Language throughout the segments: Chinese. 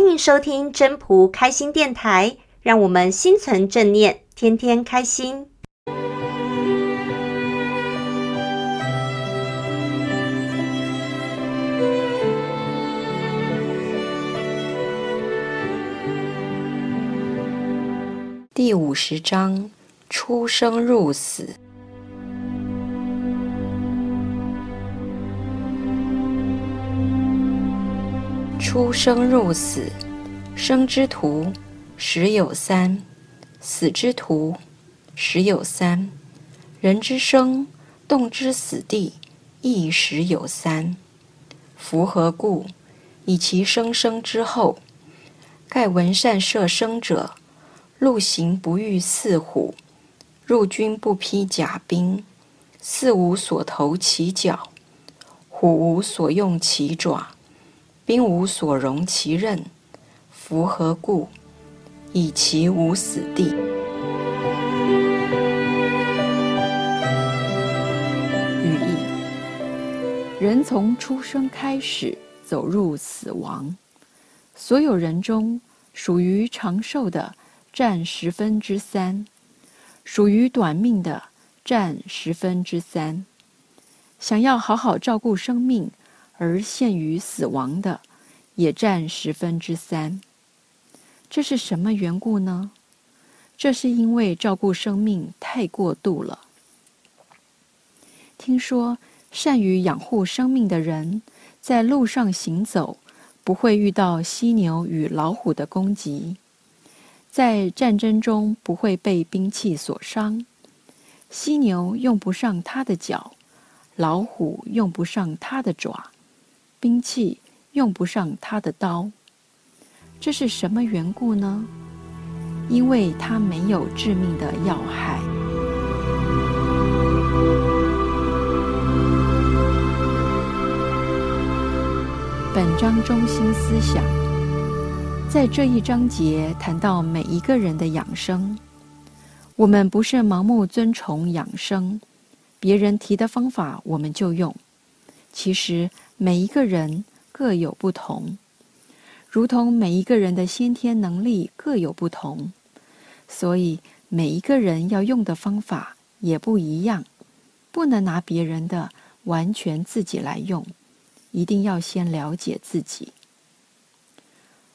欢迎收听真仆开心电台，让我们心存正念，天天开心。第五十章：出生入死。出生入死，生之徒十有三，死之徒十有三。人之生，动之死地，亦十有三。夫何故？以其生生之厚。盖闻善射生者，陆行不遇似虎，入军不披甲兵，似无所投其脚，虎无所用其爪。兵无所容其刃，夫何故？以其无死地。寓意：人从出生开始走入死亡，所有人中，属于长寿的占十分之三，属于短命的占十分之三。想要好好照顾生命。而陷于死亡的，也占十分之三。这是什么缘故呢？这是因为照顾生命太过度了。听说善于养护生命的人，在路上行走，不会遇到犀牛与老虎的攻击；在战争中不会被兵器所伤。犀牛用不上它的角，老虎用不上它的爪。兵器用不上他的刀，这是什么缘故呢？因为他没有致命的要害。本章中心思想，在这一章节谈到每一个人的养生，我们不是盲目遵从养生，别人提的方法我们就用。其实。每一个人各有不同，如同每一个人的先天能力各有不同，所以每一个人要用的方法也不一样，不能拿别人的完全自己来用，一定要先了解自己。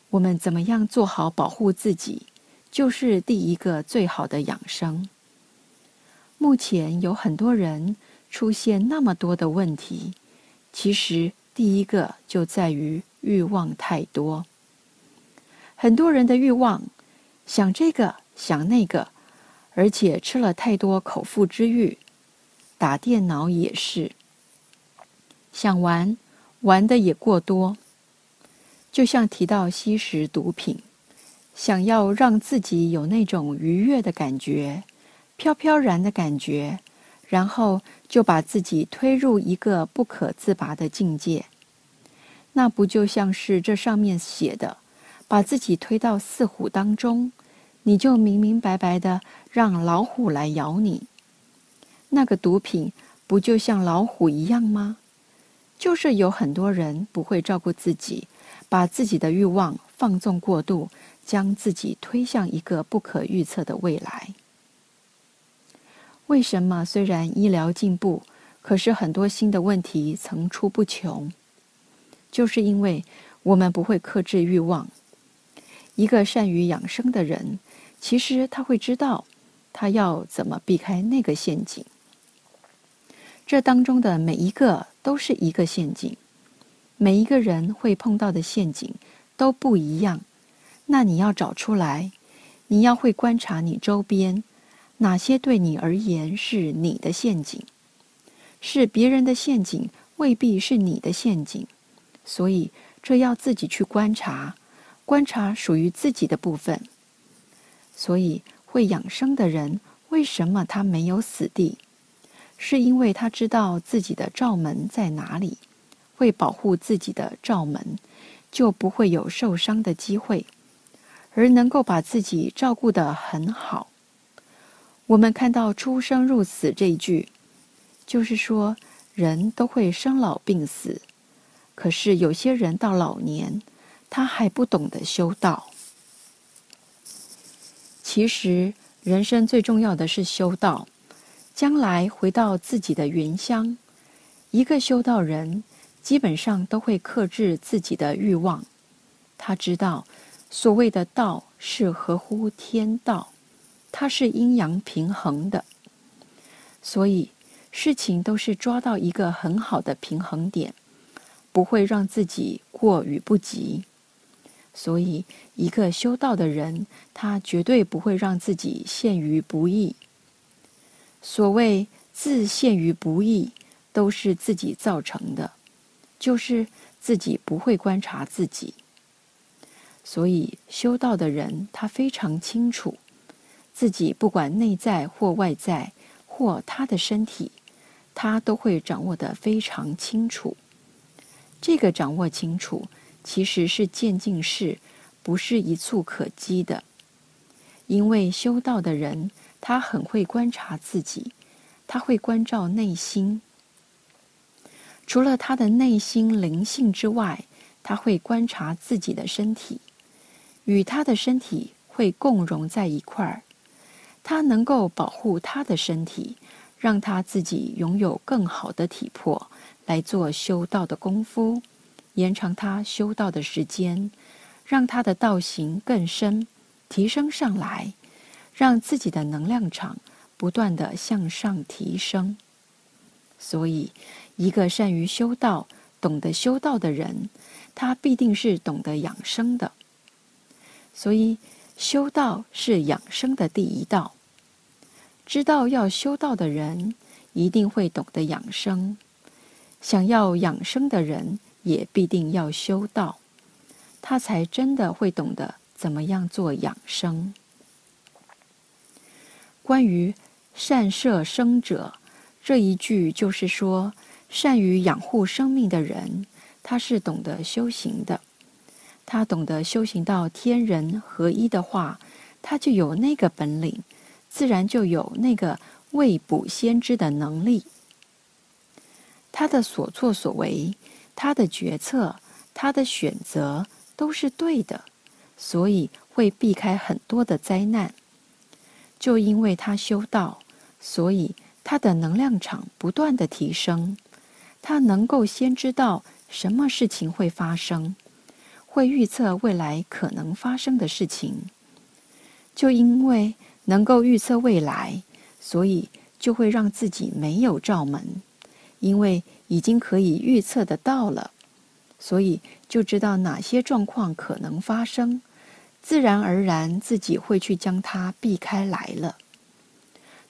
我们怎么样做好保护自己，就是第一个最好的养生。目前有很多人出现那么多的问题。其实，第一个就在于欲望太多。很多人的欲望，想这个想那个，而且吃了太多口腹之欲。打电脑也是，想玩，玩的也过多。就像提到吸食毒品，想要让自己有那种愉悦的感觉，飘飘然的感觉。然后就把自己推入一个不可自拔的境界，那不就像是这上面写的，把自己推到四虎当中，你就明明白白的让老虎来咬你。那个毒品不就像老虎一样吗？就是有很多人不会照顾自己，把自己的欲望放纵过度，将自己推向一个不可预测的未来。为什么虽然医疗进步，可是很多新的问题层出不穷？就是因为我们不会克制欲望。一个善于养生的人，其实他会知道，他要怎么避开那个陷阱。这当中的每一个都是一个陷阱，每一个人会碰到的陷阱都不一样。那你要找出来，你要会观察你周边。哪些对你而言是你的陷阱？是别人的陷阱，未必是你的陷阱。所以这要自己去观察，观察属于自己的部分。所以会养生的人，为什么他没有死地？是因为他知道自己的罩门在哪里，会保护自己的罩门，就不会有受伤的机会，而能够把自己照顾得很好。我们看到“出生入死”这一句，就是说人都会生老病死。可是有些人到老年，他还不懂得修道。其实，人生最重要的是修道，将来回到自己的原乡。一个修道人基本上都会克制自己的欲望，他知道所谓的道是合乎天道，它是阴阳平衡的，所以事情都是抓到一个很好的平衡点，不会让自己过与不及。所以，一个修道的人，他绝对不会让自己陷于不义。所谓自陷于不义，都是自己造成的，就是自己不会观察自己。所以，修道的人他非常清楚，自己不管内在或外在，或他的身体，他都会掌握得非常清楚。这个掌握清楚。其实是渐进式，不是一蹴可几的。因为修道的人，他很会观察自己，他会关照内心。除了他的内心灵性之外，他会观察自己的身体，与他的身体会共融在一块儿。他能够保护他的身体，让他自己拥有更好的体魄来做修道的功夫。延长他修道的时间，让他的道行更深，提升上来，让自己的能量场不断地向上提升。所以，一个善于修道、懂得修道的人，他必定是懂得养生的。所以，修道是养生的第一道。知道要修道的人，一定会懂得养生。想要养生的人，也必定要修道，他才真的会懂得怎么样做养生。关于“善摄生者”这一句，就是说，善于养护生命的人，他是懂得修行的。他懂得修行到天人合一的话，他就有那个本领，自然就有那个未卜先知的能力。他的所作所为。他的决策，他的选择都是对的，所以会避开很多的灾难。就因为他修道，所以他的能量场不断的提升，他能够先知道什么事情会发生，会预测未来可能发生的事情。就因为能够预测未来，所以就会让自己没有罩门，因为。已经可以预测得到了，所以就知道哪些状况可能发生，自然而然自己会去将它避开来了。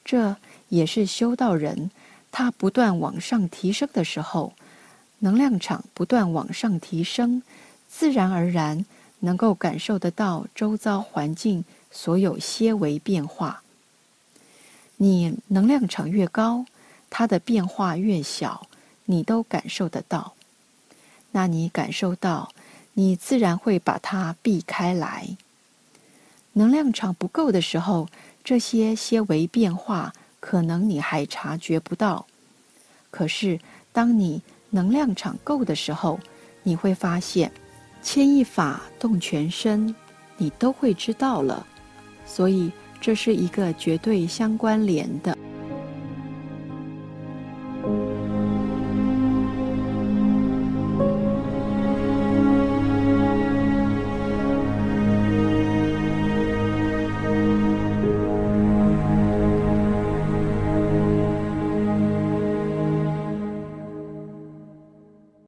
这也是修道人他不断往上提升的时候，能量场不断往上提升，自然而然能够感受得到周遭环境所有些微变化。你能量场越高，它的变化越小。你都感受得到，那你感受到，你自然会把它避开来。能量场不够的时候，这些些微变化可能你还察觉不到。可是，当你能量场够的时候，你会发现，牵一发动全身，你都会知道了。所以，这是一个绝对相关联的。